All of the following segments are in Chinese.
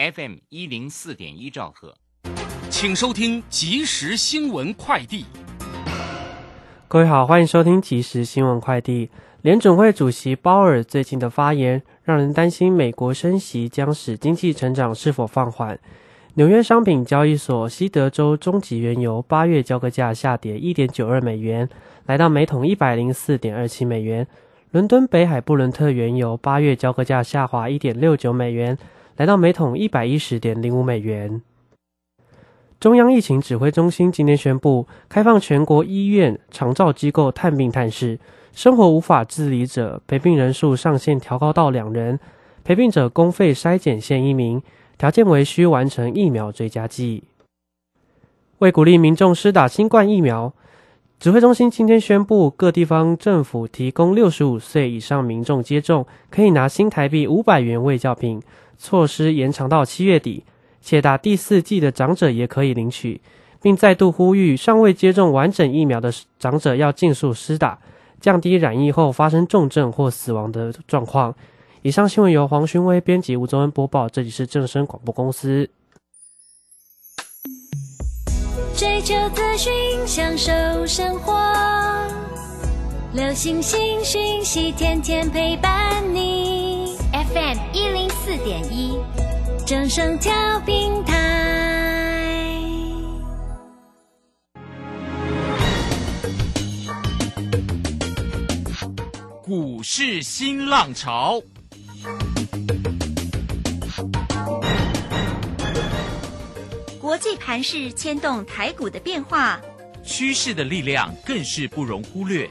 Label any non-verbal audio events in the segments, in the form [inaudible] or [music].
FM 一零四点一兆赫，请收听即时新闻快递。各位好，欢迎收听即时新闻快递。联准会主席鲍尔最近的发言，让人担心美国升息将使经济成长是否放缓。纽约商品交易所西德州中级原油八月交割价下跌一点九二美元，来到每桶一百零四点二七美元。伦敦北海布伦特原油八月交割价下滑一点六九美元，来到每桶一百一十点零五美元。中央疫情指挥中心今天宣布，开放全国医院、长照机构探病探视，生活无法自理者陪病人数上限调高到两人，陪病者公费筛检限一名，条件为需完成疫苗追加剂。为鼓励民众施打新冠疫苗。指挥中心今天宣布，各地方政府提供六十五岁以上民众接种，可以拿新台币五百元慰教品。措施延长到七月底，且打第四季的长者也可以领取，并再度呼吁尚未接种完整疫苗的长者要尽速施打，降低染疫后发生重症或死亡的状况。以上新闻由黄勋威编辑，吴宗恩播报。这里是正声广播公司。追求资讯，享受生活。流星星讯息，天天陪伴你。FM 一零四点一，正声调平台。股市新浪潮。国际盘势牵动台股的变化，趋势的力量更是不容忽略。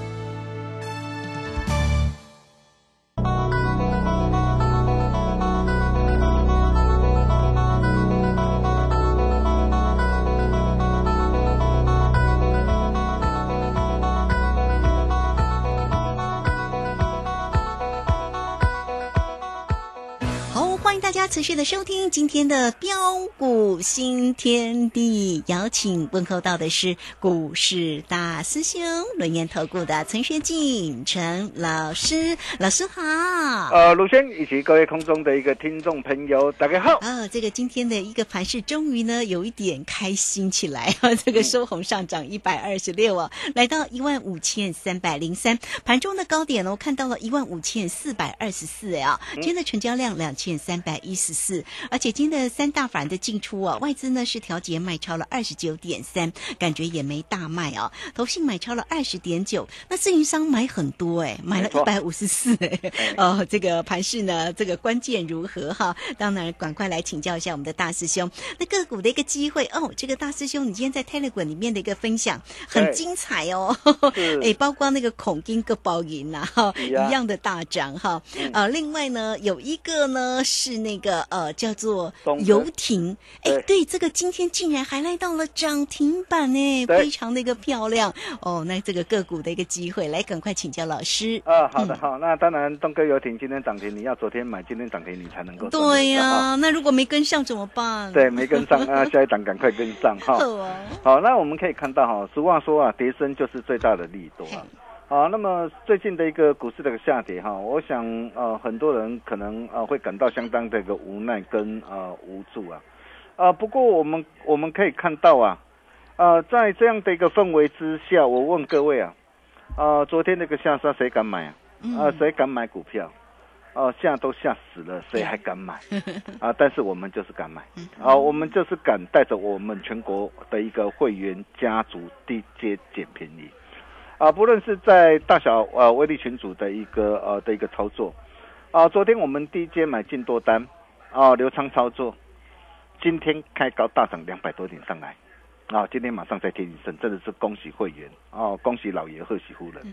持续的收听今天的标股新天地，邀请问候到的是股市大师兄轮研投顾的陈学进陈老师，老师好。呃，鲁轩以及各位空中的一个听众朋友，大家好。啊，这个今天的一个盘势终于呢有一点开心起来啊，[laughs] 这个收红上涨一百二十六啊，来到一万五千三百零三，盘中的高点呢哦，看到了一万五千四百二十四啊，今天的成交量两千三百一。十四，而且今天的三大法人的进出啊，外资呢是调节卖超了二十九点三，感觉也没大卖啊。投信买超了二十点九，那自营商买很多哎，买了一百五十四哎。[laughs] 哦，这个盘势呢，这个关键如何哈？当然，赶快来请教一下我们的大师兄。那个股的一个机会哦，这个大师兄，你今天在 Telegram 里面的一个分享很精彩哦。[laughs] 哎，包括那个孔金个包银呐，哈，一样的大涨哈。呃，另外呢，有一个呢是那个。呃，叫做游艇，哎，对，这个今天竟然还来到了涨停板呢，非常的一个漂亮哦。那这个个股的一个机会，来赶快请教老师。啊，好的，好，那当然，东哥游艇今天涨停，你要昨天买，今天涨停你才能够。对呀，那如果没跟上怎么办？对，没跟上 [laughs] 啊，下一档赶快跟上哈。好，那我们可以看到哈，俗话说啊，跌升就是最大的利多啊。好，那么最近的一个股市的一个下跌哈，我想呃很多人可能呃会感到相当的一个无奈跟呃无助啊，啊不过我们我们可以看到啊，呃在这样的一个氛围之下，我问各位啊，啊昨天那个下杀谁敢买啊？啊谁敢买股票？哦现在都吓死了，谁还敢买？[laughs] 啊但是我们就是敢买，啊我们就是敢带着我们全国的一个会员家族低阶捡便宜。啊，不论是在大小呃威力群组的一个呃的一个操作，啊，昨天我们低阶买进多单，啊，流畅操作，今天开高大涨两百多点上来，啊，今天马上再添一升，真的是恭喜会员啊，恭喜老爷，贺喜夫人，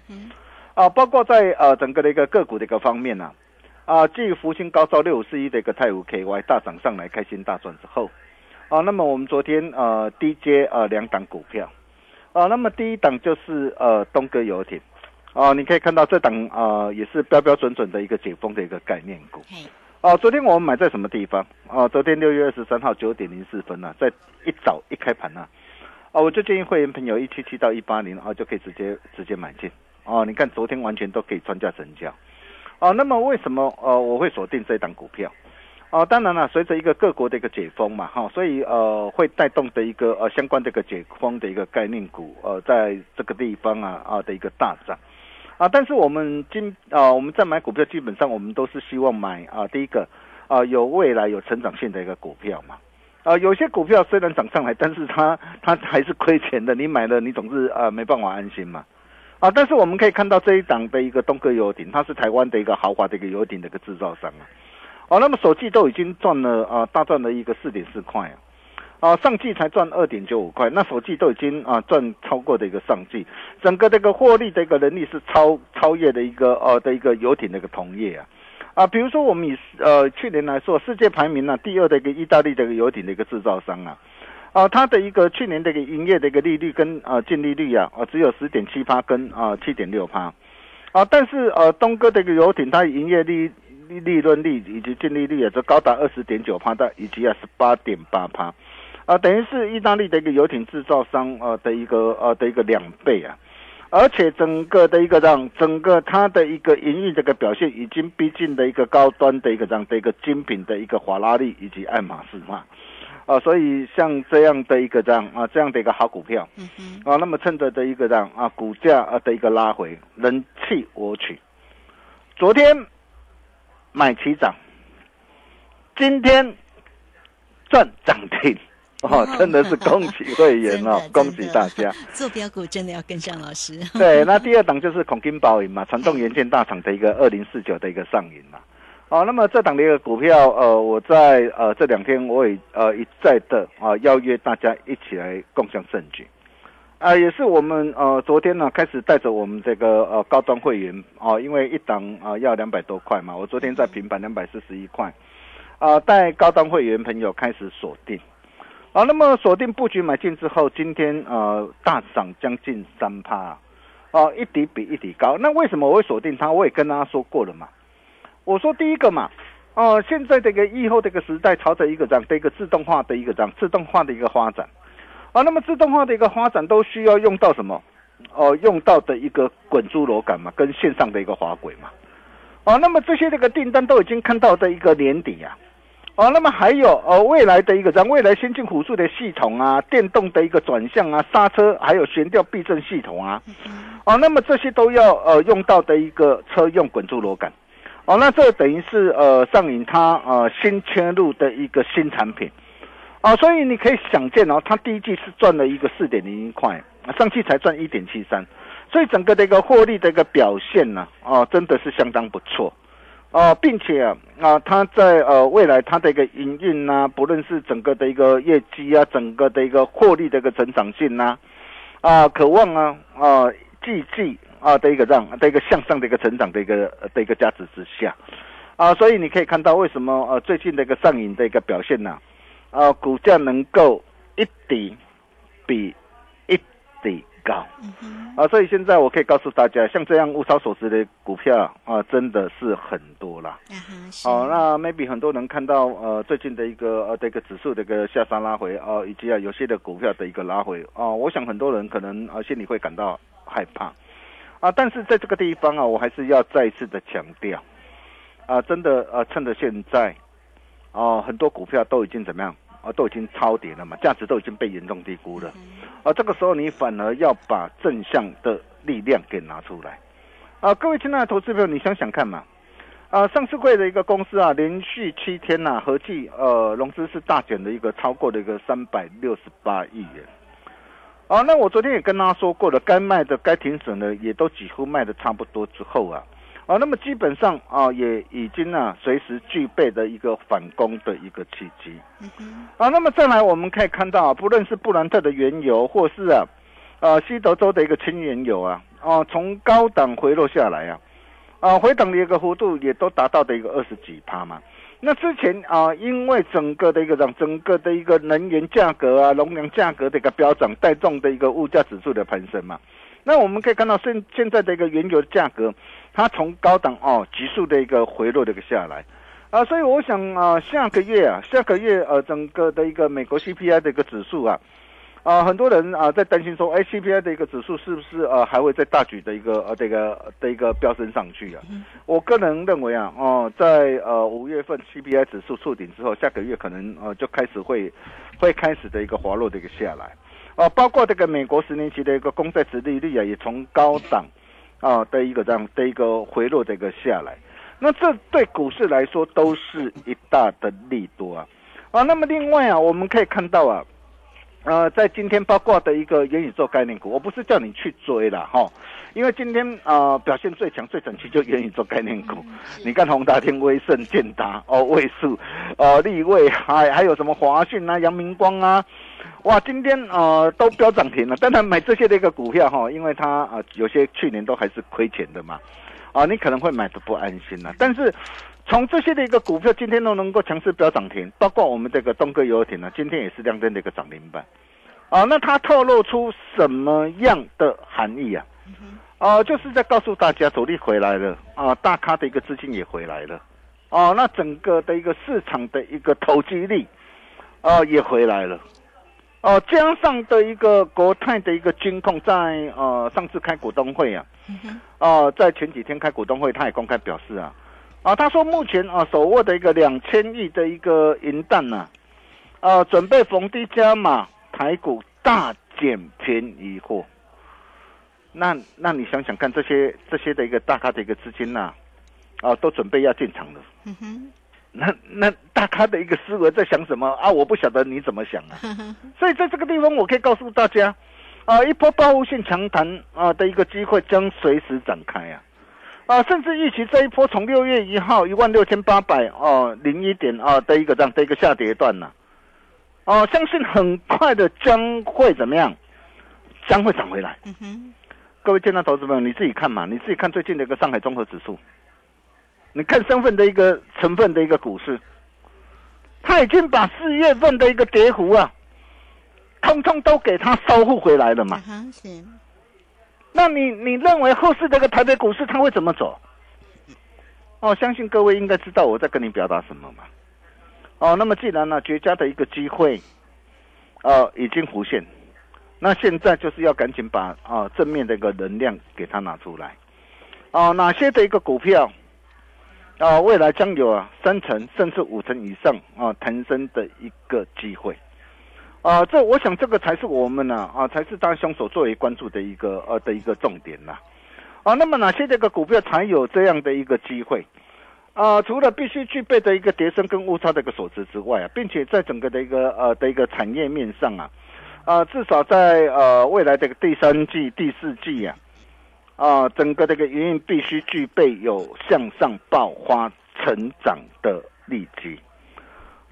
啊，包括在呃整个的一个个股的一个方面呢，啊，继福星高照六五四一的一个泰晤 KY 大涨上来，开心大赚之后，啊，那么我们昨天呃低阶呃两档股票，啊，那么第一档就是呃东哥游艇，哦，你可以看到这档啊也是标标准准的一个解封的一个概念股。哦，昨天我们买在什么地方？哦，昨天六月二十三号九点零四分呢，在一早一开盘呢，哦，我就建议会员朋友一七七到一八零啊，就可以直接直接买进。哦，你看昨天完全都可以穿价成交。哦，那么为什么呃我会锁定这档股票？哦，当然了，随着一个各国的一个解封嘛，哈，所以呃会带动的一个呃相关的一个解封的一个概念股，呃，在这个地方啊啊的一个大涨。啊，但是我们今啊，我们在买股票，基本上我们都是希望买啊，第一个啊，有未来有成长性的一个股票嘛。啊，有些股票虽然涨上来，[laughs] 但是它它还是亏钱的，你买了你总是啊没办法安心嘛。啊，但是我们可以看到这一档的一个东哥游艇，它是台湾的一个豪华的一个游艇的一个制造商啊。哦，那么首季都已经赚了啊，大赚了一个四点四块啊。啊，上季才赚二点九五块，那首季都已经啊赚超过的一个上季，整个这个获利的一个能力是超超越的一个呃的一个游艇的一个同业啊，啊，比如说我们以呃去年来说，世界排名呢第二的一个意大利的一个游艇的一个制造商啊，啊，它的一个去年的一个营业的一个利率跟啊净利率啊啊只有十点七八跟啊七点六趴，啊，但是呃东哥的一个游艇它营业利利利润率以及净利率啊则高达二十点九趴的以及啊十八点八趴。啊，等于是意大利的一个游艇制造商呃的一个呃的一个两倍啊，而且整个的一个让整个它的一个营运这个表现已经逼近的一个高端的一个这样的一个精品的一个法拉利以及爱马仕嘛，啊，所以像这样的一个这样啊这样的一个好股票，啊，那么趁着的一个这样啊股价啊的一个拉回，人气我取，昨天买齐涨，今天赚涨停。哦，[laughs] 真的是恭喜会员哦，恭喜大家！做标股真的要跟上老师。对，那第二档就是孔金宝银嘛，[laughs] 传动元件大厂的一个二零四九的一个上影嘛。哦，那么这档的一个股票，呃，我在呃这两天我也呃一再的啊邀约大家一起来共享证据，啊，也是我们呃昨天呢开始带着我们这个呃高端会员哦，因为一档啊要两百多块嘛，我昨天在平板两百四十一块，啊带高端会员朋友开始锁定。好，那么锁定布局买进之后，今天呃大涨将近三趴，啊一底比一底高。那为什么我会锁定它？我也跟大家说过了嘛。我说第一个嘛，哦现在这个以后这个时代，朝着一个这样的一个自动化的一个这样自动化的一个发展，啊那么自动化的一个发展都需要用到什么？哦用到的一个滚珠螺杆嘛，跟线上的一个滑轨嘛。哦那么这些这个订单都已经看到的一个年底呀。哦，那么还有呃未来的一个，像未来先进辅助的系统啊，电动的一个转向啊，刹车还有悬吊避震系统啊，哦，那么这些都要呃用到的一个车用滚珠螺杆，哦，那这等于是呃上影它呃新切入的一个新产品，啊，所以你可以想见哦，它第一季是赚了一个四点零一块，上期才赚一点七三，所以整个的一个获利的一个表现呢，哦，真的是相当不错。哦，并且啊，啊，它在呃未来它的一个营运呐，不论是整个的一个业绩啊，整个的一个获利的一个成长性呐，啊，渴望啊啊，季季啊的一个这样的一个向上的一个成长的一个的一个价值之下，啊，所以你可以看到为什么呃最近的一个上影的一个表现呢？啊，股价能够一底比一底。高啊，所以现在我可以告诉大家，像这样物超所值的股票啊，真的是很多啦。哦，那 maybe 很多人看到呃最近的一个呃这个指数的一个下杀拉回啊，以及啊有些的股票的一个拉回啊，我想很多人可能啊心里会感到害怕啊，但是在这个地方啊，我还是要再一次的强调啊，真的啊趁着现在哦很多股票都已经怎么样？啊，都已经超跌了嘛，价值都已经被严重低估了，啊，这个时候你反而要把正向的力量给拿出来，啊，各位亲爱的投资朋友，你想想看嘛，啊，上市会的一个公司啊，连续七天呐，合计呃融资是大减的一个超过的一个三百六十八亿元，啊，那我昨天也跟大家说过了，该卖的、该停损的也都几乎卖的差不多之后啊，啊，那么基本上啊，也已经啊随时具备的一个反攻的一个契机。啊，那么再来我们可以看到啊，不论是布兰特的原油，或是啊，呃西德州的一个轻原油啊，哦，从高档回落下来啊，啊回档的一个幅度也都达到的一个二十几趴嘛。那之前啊，因为整个的一个让整个的一个能源价格啊、农粮价格的一个飙涨，带动的一个物价指数的攀升嘛。那我们可以看到现现在的一个原油价格。它从高档哦急速的一个回落的一个下来，啊，所以我想啊，下个月啊，下个月呃，整个的一个美国 CPI 的一个指数啊，啊，很多人啊在担心说，哎，CPI 的一个指数是不是呃还会再大举的一个呃这个的一个飙升上去啊？我个人认为啊，哦，在呃五月份 CPI 指数触顶之后，下个月可能呃就开始会会开始的一个滑落的一个下来，哦，包括这个美国十年期的一个公债值利率啊，也从高档。啊的一个这样的一个回落的一个下来，那这对股市来说都是一大的利多啊啊！那么另外啊，我们可以看到啊，呃，在今天八卦的一个元宇宙概念股，我不是叫你去追了哈，因为今天啊表现最强最整齐就元宇宙概念股，你看宏达天、威盛、建达哦、位数、呃、立位还还有什么华讯啊、阳明光啊。哇，今天呃都飙涨停了。当然买这些的一个股票哈，因为它啊有些去年都还是亏钱的嘛，啊你可能会买的不安心了。但是从这些的一个股票今天都能够强势飙涨停，包括我们这个东哥游艇呢，今天也是亮灯的一个涨停板。啊，那它透露出什么样的含义啊？啊，就是在告诉大家主力回来了啊，大咖的一个资金也回来了，啊，那整个的一个市场的一个投机力啊也回来了。哦，加上的一个国泰的一个金控，在呃上次开股东会啊，哦，在前几天开股东会，他也公开表示啊，啊，他说目前啊手握的一个两千亿的一个银弹呢，啊，准备逢低加码台股大减便宜货。那那你想想看，这些这些的一个大咖的一个资金呐，啊，都准备要进场了。那那大咖的一个思维在想什么啊？我不晓得你怎么想啊。[laughs] 所以在这个地方，我可以告诉大家，啊，一波报复性强弹啊的一个机会将随时展开啊，啊，甚至预期这一波从六月一号一万六千八百哦零一点啊的一个这样的一个下跌段呢，哦，相信很快的将会怎么样？将会涨回来。嗯哼各位见到投资朋友，你自己看嘛，你自己看最近的一个上海综合指数。你看身份的一个成分的一个股市，他已经把四月份的一个跌幅啊，通通都给他收复回来了嘛。是。那你你认为后市这个台北股市它会怎么走？哦，相信各位应该知道我在跟你表达什么嘛。哦，那么既然呢绝佳的一个机会，呃，已经浮现，那现在就是要赶紧把啊正面的一个能量给它拿出来。哦，哪些的一个股票？啊，未来将有啊三成甚至五成以上啊腾升的一个机会，啊，这我想这个才是我们呢啊才是大兄所作为关注的一个呃的一个重点呐，啊，那么哪些这个股票才有这样的一个机会？啊，除了必须具备的一个叠升跟误差的一个所值之外啊，并且在整个的一个呃的一个产业面上啊，啊，至少在呃未来这个第三季、第四季呀。啊，整个这个营运必须具备有向上爆发成长的利基，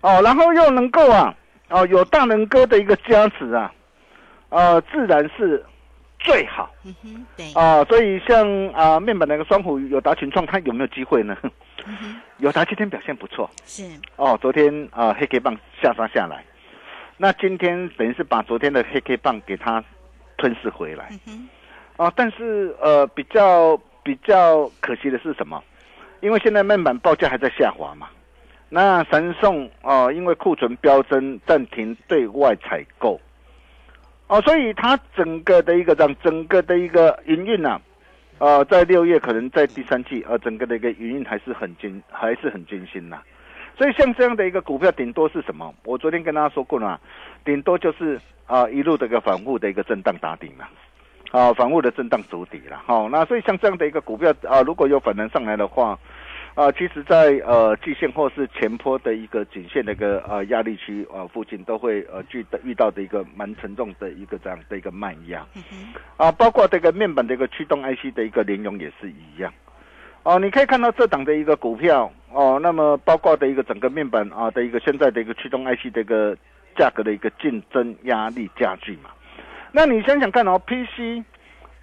哦，然后又能够啊，哦，有大能哥的一个加持啊，呃，自然是最好。嗯哼，对。啊，所以像啊面板那个双虎有达群创，它有没有机会呢？[laughs] 有达今天表现不错。是。哦，昨天啊黑 K 棒下杀下来，那今天等于是把昨天的黑 K 棒给它吞噬回来。嗯啊，但是呃，比较比较可惜的是什么？因为现在面板报价还在下滑嘛。那神送啊，因为库存飙升，暂停对外采购。哦，所以它整个的一个让，整个的一个营运呐，呃，在六月可能在第三季，呃，整个的一个营运还是很艰，还是很艰辛呐。所以像这样的一个股票，顶多是什么？我昨天跟大家说过了，顶多就是啊，一路的一个反复的一个震荡打底嘛。啊，反复的震荡筑底了，好，那所以像这样的一个股票啊，如果有反弹上来的话，啊，其实，在呃季线或是前坡的一个颈线的一个呃压力区啊附近，都会呃遇遇到的一个蛮沉重的一个这样的一个卖压，啊，包括这个面板的一个驱动 IC 的一个联用也是一样，哦，你可以看到这档的一个股票哦，那么包括的一个整个面板啊的一个现在的一个驱动 IC 的一个价格的一个竞争压力加剧嘛。那你想想看哦，PC、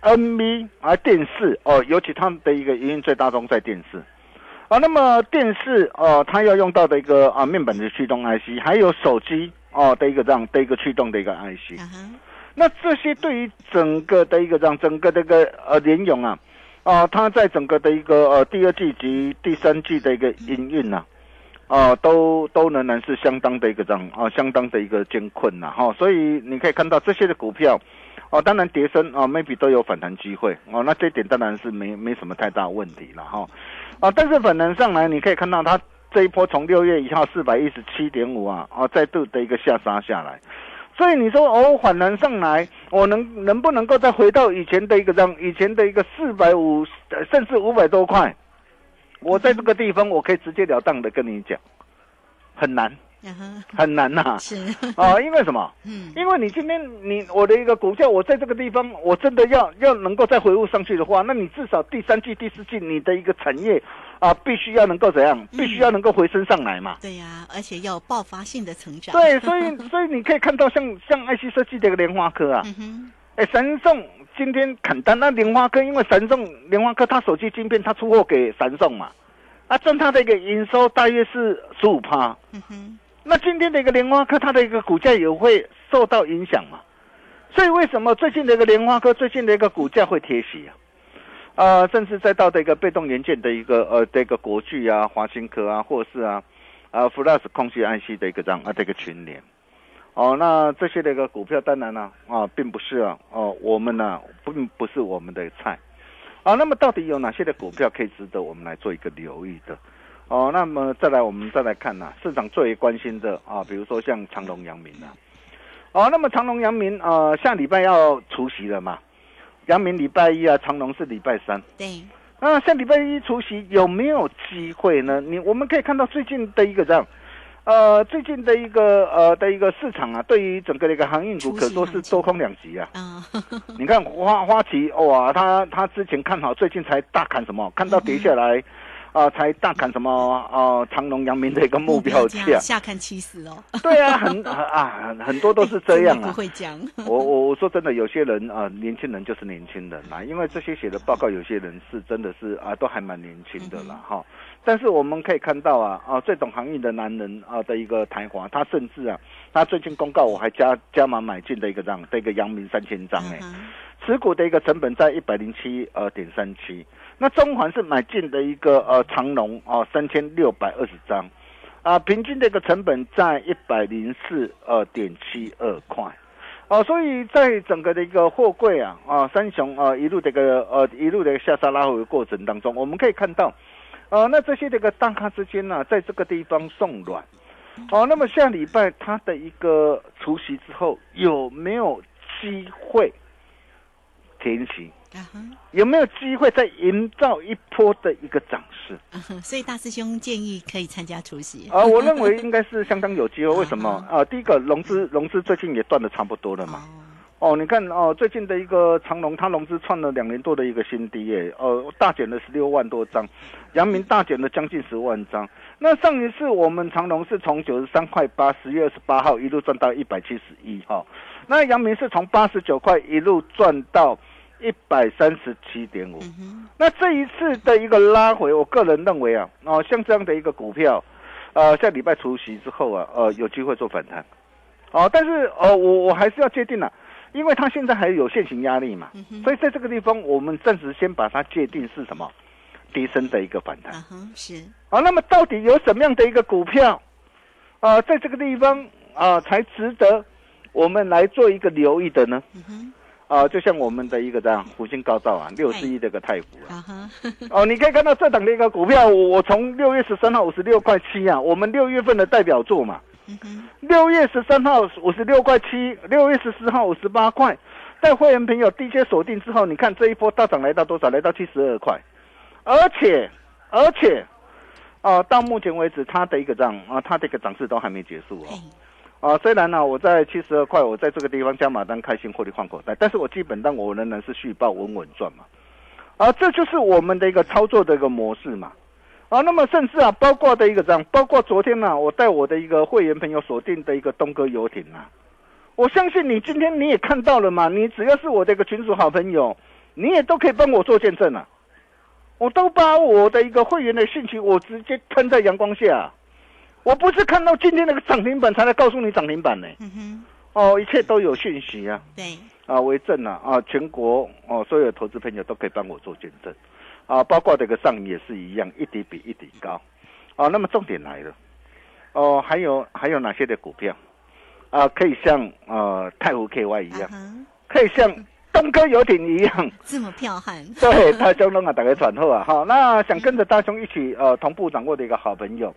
NV 啊电视哦，尤其它的一个营运最大宗在电视啊。那么电视哦，它要用到的一个啊面板的驱动 IC，还有手机哦的一个这样的一个驱动的一个 IC。那这些对于整个的一个这样整个这个呃联咏啊。啊，它在整个的一个呃第二季及第三季的一个营运呐，啊，都都仍然是相当的一个这样啊，相当的一个艰困呐哈，所以你可以看到这些的股票，哦，当然跌升啊，maybe 都有反弹机会哦，那这点当然是没没什么太大问题了哈，啊，但是反弹上来，你可以看到它这一波从六月一号四百一十七点五啊，啊，再度的一个下杀下来。所以你说哦，反弹上来，我能能不能够再回到以前的一个这样，以前的一个四百五，甚至五百多块？我在这个地方，我可以直截了当的跟你讲，很难。[laughs] 很难呐，是 [laughs] 啊，因为什么？嗯，因为你今天你我的一个股票，我在这个地方，我真的要要能够再回复上去的话，那你至少第三季、第四季你的一个产业啊，必须要能够怎样？必须要能够回升上来嘛。对呀，而且要爆发性的成长。对，所以 [laughs] 所以你可以看到像像爱 c 设计的一个莲花科啊，哎，神送今天砍单，那莲花科因为神送莲花科，它手机晶片它出货给神送嘛，啊，赚它的一个营收大约是十五趴。嗯哼。那今天的一个莲花科，它的一个股价也会受到影响嘛？所以为什么最近的一个莲花科，最近的一个股价会贴息啊？呃，甚至再到的一个被动元件的一个呃这个国巨啊、华新科啊，或是啊啊 Flash 空气安息的一个这样啊这个群联，哦，那这些的一个股票当然呢啊，并不是啊哦我们呢并不是我们的菜啊。那么到底有哪些的股票可以值得我们来做一个留意的？哦，那么再来，我们再来看呐，市场最为关心的啊，比如说像长隆、阳明啊，哦，那么长隆、阳明呃，下礼拜要除夕了嘛，阳明礼拜一啊，长隆是礼拜三，对，那下礼拜一除夕有没有机会呢？你我们可以看到最近的一个这样，呃，最近的一个呃的一个市场啊，对于整个的一个航运股可说是多空两极啊。[laughs] 你看花花旗哇，他他之前看好，最近才大砍什么，看到跌下来。啊，才大砍什么呃？长隆、阳明的一个目标价，下看七十哦。对啊，很 [laughs] 啊，很多都是这样啊。不会讲。[laughs] 我我我说真的，有些人啊，年轻人就是年轻人啊，因为这些写的报告，有些人是真的是啊，都还蛮年轻的啦哈。但是我们可以看到啊啊，最懂行业的男人啊的一个台华，他甚至啊，他最近公告我还加加码买进的一个这样的一个阳明三千张哎，持股的一个成本在一百零七呃点三七。那中环是买进的一个呃长龙啊三千六百二十张，啊平均的一个成本在一百零四二点七二块，哦所以在整个的一个货柜啊啊三雄啊一路这个呃一路的下杀拉回的过程当中，我们可以看到，呃那这些这个大咖之间呢，在这个地方送卵，哦那么下礼拜它的一个除夕之后有没有机会填息？有没有机会再营造一波的一个涨势？所以大师兄建议可以参加出席。啊，我认为应该是相当有机会。[laughs] 为什么？啊，第一个融资融资最近也断的差不多了嘛。哦，你看哦，最近的一个长隆，它融资创了两年多的一个新低耶，呃，大减了十六万多张，阳明大减了将近十万张。那上一次我们长隆是从九十三块八，十月二十八号一路赚到一百七十一哈，那阳明是从八十九块一路赚到。一百三十七点五，那这一次的一个拉回，我个人认为啊，哦，像这样的一个股票，呃，下礼拜除夕之后啊，呃，有机会做反弹，哦，但是哦，我我还是要界定了，因为它现在还有现行压力嘛，所以在这个地方，我们暂时先把它界定是什么，低升的一个反弹，是，啊，那么到底有什么样的一个股票，啊，在这个地方啊，才值得我们来做一个留意的呢？啊，就像我们的一个这样，福星高照啊，六十一这个太股啊，[laughs] [laughs] 哦，你可以看到这档的一个股票，我从六月十三号五十六块七啊，我们六月份的代表作嘛，六月十三号五十六块七，六月十四号五十八块，在会员朋友低阶锁定之后，你看这一波大涨来到多少？来到七十二块，而且而且，啊，到目前为止它的一个涨啊，它的一个涨势都还没结束哦。啊，虽然呢，我在七十二块，我在这个地方加码单开心获利换口袋，但是我基本上我仍然是续报稳稳赚嘛。啊，这就是我们的一个操作的一个模式嘛。啊，那么甚至啊，包括的一个这样，包括昨天呢，我带我的一个会员朋友锁定的一个东哥游艇啊，我相信你今天你也看到了嘛，你只要是我的一个群主好朋友，你也都可以帮我做见证啊。我都把我的一个会员的信息，我直接摊在阳光下，我不是看到今天那个涨停板才来告诉你涨停板呢。嗯哼，哦，一切都有讯息啊。对，啊，为证啊，啊，全国哦，所有投资朋友都可以帮我做见证。啊，包括这个上也是一样，一底比一底高，啊，那么重点来了，哦，还有还有哪些的股票，啊，可以像呃太湖 KY 一样，可以像东哥游艇一样，[laughs] 这么彪悍，[laughs] 对，大兄能啊打开转后啊，好，那想跟着大雄一起呃同步掌握的一个好朋友，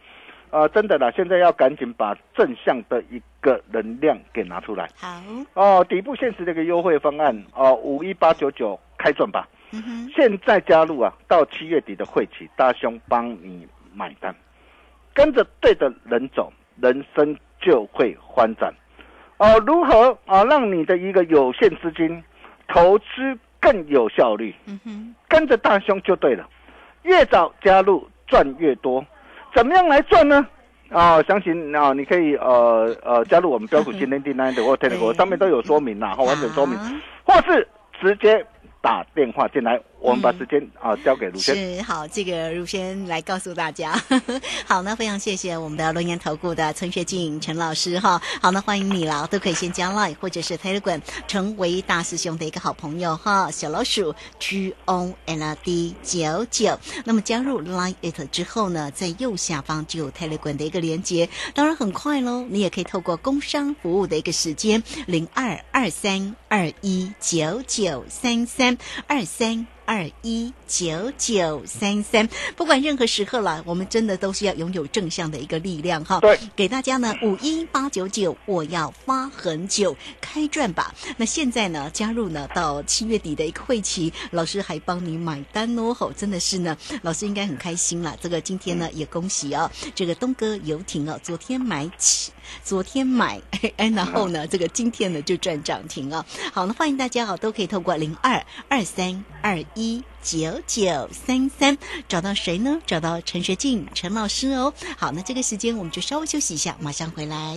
啊，真的啦，现在要赶紧把正向的一个能量给拿出来，好，哦，底部现实的一个优惠方案，哦，五一八九九开赚吧。现在加入啊，到七月底的会期，大兄帮你买单，跟着对的人走，人生就会欢展。哦，如何啊，让你的一个有限资金投资更有效率？嗯哼，跟着大兄就对了，越早加入赚越多。怎么样来赚呢？啊，详情啊，你可以呃呃加入我们标股今天订单的或 Telegram 上面都有说明啦，哈，完整说明，或是直接。打电话进来。我们把时间啊交给卢先是好，这个卢轩来告诉大家。[laughs] 好，那非常谢谢我们的龙岩投顾的陈学静陈老师哈。好，那欢迎你了，都可以先加 Line 或者是 Telegram 成为大师兄的一个好朋友哈。小老鼠 G O N D 九九，那么加入 Line it 之后呢，在右下方就有 Telegram 的一个连接。当然很快喽，你也可以透过工商服务的一个时间零二二三二一九九三三二三。二一九九三三，不管任何时候了，我们真的都是要拥有正向的一个力量哈。对，给大家呢五一八九九，我要发很久，开赚吧。那现在呢，加入呢到七月底的一个会期，老师还帮你买单哦，吼，真的是呢，老师应该很开心了。这个今天呢也恭喜哦，这个东哥游艇哦，昨天买起，昨天买，[laughs] 哎，然后呢这个今天呢就赚涨停啊。好，那欢迎大家啊，都可以透过零二二三二。一九九三三，找到谁呢？找到陈学静陈老师哦。好，那这个时间我们就稍微休息一下，马上回来。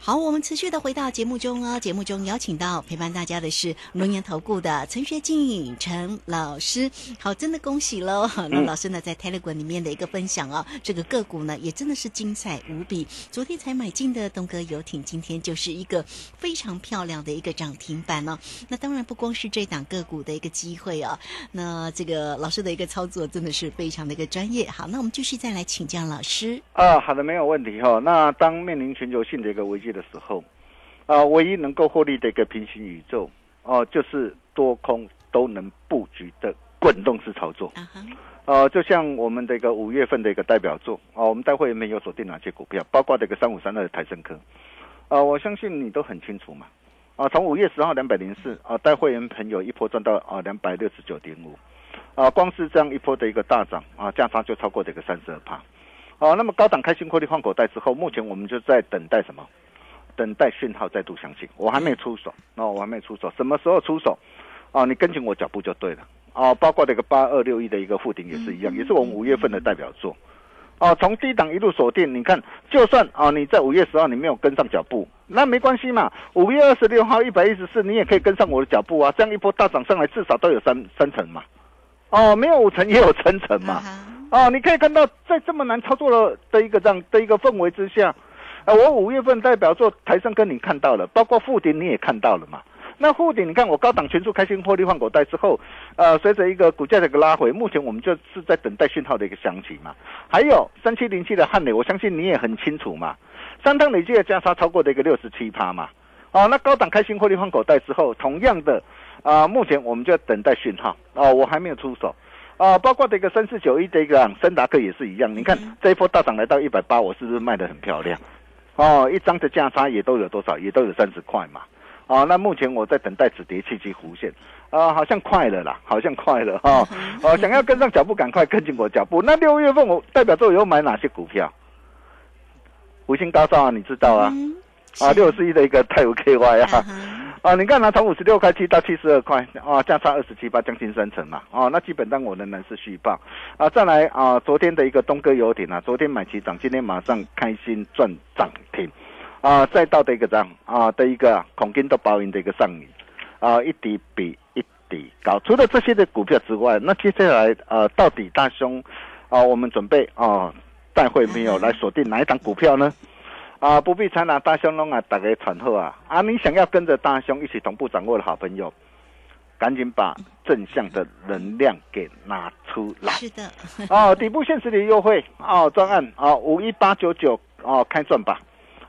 好，我们持续的回到节目中哦。节目中邀请到陪伴大家的是龙岩投顾的陈学静陈老师。好，真的恭喜喽！那老师呢，在 Telegram 里面的一个分享哦，这个个股呢也真的是精彩无比。昨天才买进的东哥游艇，今天就是一个非常漂亮的一个涨停板哦。那当然不光是这档个股的一个机会哦，那这个老师的一个操作真的是非常的一个专业。好，那我们继续再来请教老师。啊，好的，没有问题哈。那当面临全球性的一个危机。的时候，啊，唯一能够获利的一个平行宇宙，哦，就是多空都能布局的滚动式操作。呃，就像我们的一个五月份的一个代表作，啊，我们待会没有锁定哪些股票，包括这个三五三二的台升科，啊，我相信你都很清楚嘛。啊，从五月十号两百零四，啊，带会员朋友一波赚到啊两百六十九点五，啊，光是这样一波的一个大涨，啊，价差就超过这个三十二帕。啊，那么高档开心获利换口袋之后，目前我们就在等待什么？等待讯号再度响起，我还没出手，那我还没出手，什么时候出手？哦，你跟紧我脚步就对了。哦，包括这个八二六一的一个附顶也是一样，也是我们五月份的代表作。哦，从低档一路锁定，你看，就算哦你在五月十号你没有跟上脚步，那没关系嘛。五月二十六号一百一十四，你也可以跟上我的脚步啊。这样一波大涨上来，至少都有三三成嘛。哦，没有五成也有三成嘛。哦，你可以看到，在这么难操作的的一个这样的一个氛围之下，呃，我五月份代表作台上跟你看到了，包括富鼎你也看到了嘛。那护顶，你看我高档全数开心获利换口袋之后，呃，随着一个股价的一个拉回，目前我们就是在等待讯号的一个响起嘛。还有三七零七的汉磊，我相信你也很清楚嘛，三趟累计的加差超过的一个六十七趴嘛。哦，那高档开心获利换口袋之后，同样的啊，目前我们就要等待讯号哦，我还没有出手啊，包括这个三四九一的一个森达克也是一样，你看这一波大涨来到一百八，我是不是卖的很漂亮？哦，一张的价差也都有多少？也都有三十块嘛。哦，那目前我在等待止跌契机弧线，啊，好像快了啦，好像快了哈，哦，想要跟上脚步，赶快跟进我脚步。那六月份我代表作有买哪些股票？五星高照啊，你知道啊？啊，六十一的一个泰晤 KY 啊，啊，你看它从五十六块七到七十二块，啊，价差二十七八，将近三成嘛，啊，那基本上我仍然是续报，啊，再来啊，昨天的一个东哥游艇啊，昨天买起涨，今天马上开心赚涨停。啊，再到的一个涨啊的一个恐金都包赢的一个上影，啊，一底比一底高。除了这些的股票之外，那接下来呃，到底大兄啊，我们准备啊，带会没有来锁定哪一档股票呢？啊，不必参拿大兄弄啊，大家传后啊啊！你想要跟着大兄一起同步掌握的好朋友，赶紧把正向的能量给拿出来。是的，[laughs] 哦，底部限时的优惠哦，专案哦，五一八九九哦，开赚吧。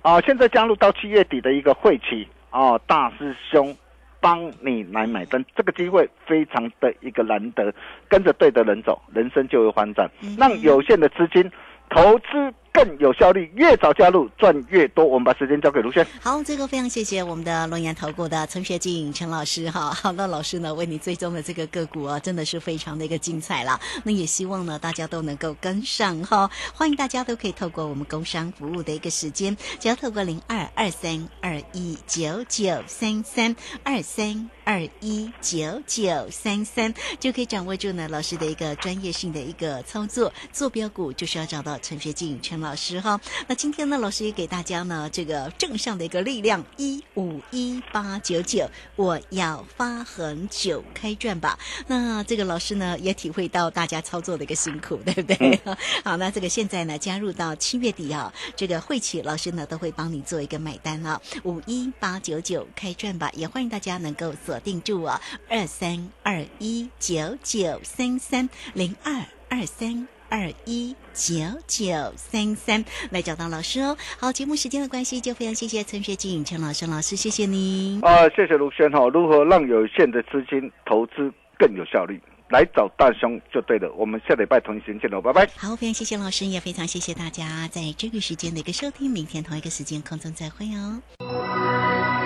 啊，现在加入到七月底的一个会期哦，大师兄帮你来买单，这个机会非常的一个难得，跟着对的人走，人生就会翻转，让有限的资金投资。更有效率，越早加入赚越多。我们把时间交给卢轩。好，这个非常谢谢我们的龙岩投顾的陈学静陈老师哈。[laughs] 好，那老师呢为你追踪的这个个股啊，真的是非常的一个精彩了。那也希望呢大家都能够跟上哈。欢迎大家都可以透过我们工商服务的一个时间，只要透过零二二三二一九九三三二三二一九九三三，就可以掌握住呢老师的一个专业性的一个操作。坐标股就是要找到陈学静陈。老师哈，那今天呢，老师也给大家呢这个正向的一个力量，一五一八九九，我要发横九开卷吧。那这个老师呢也体会到大家操作的一个辛苦，对不对？[laughs] 好，那这个现在呢加入到七月底啊，这个会企老师呢都会帮你做一个买单啊，五一八九九开卷吧，也欢迎大家能够锁定住啊，二三二一九九三三零二二三。二一九九三三来找到老师哦。好，节目时间的关系，就非常谢谢陈学景陈老师老师，谢谢您。啊，谢谢卢轩哈。如何让有限的资金投资更有效率？来找大兄就对了。我们下礼拜同一时间见喽，拜拜。好，非常谢谢老师，也非常谢谢大家在这个时间的一个收听。明天同一个时间空中再会哦。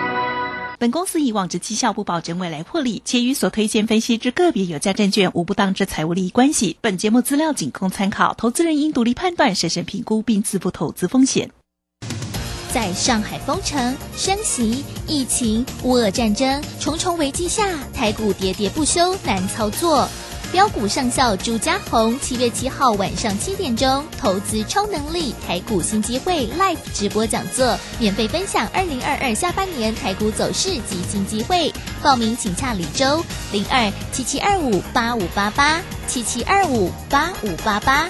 本公司以往之绩效不保证未来获利，且与所推荐分析之个别有价证券无不当之财务利益关系。本节目资料仅供参考，投资人应独立判断、审慎评估并自负投资风险。在上海封城、升息、疫情、乌俄战争重重危机下，台股喋喋不休，难操作。标股上校朱家红，七月七号晚上七点钟，投资超能力台股新机会 Live 直播讲座，免费分享二零二二下半年台股走势及新机会。报名请洽李周零二七七二五八五八八七七二五八五八八。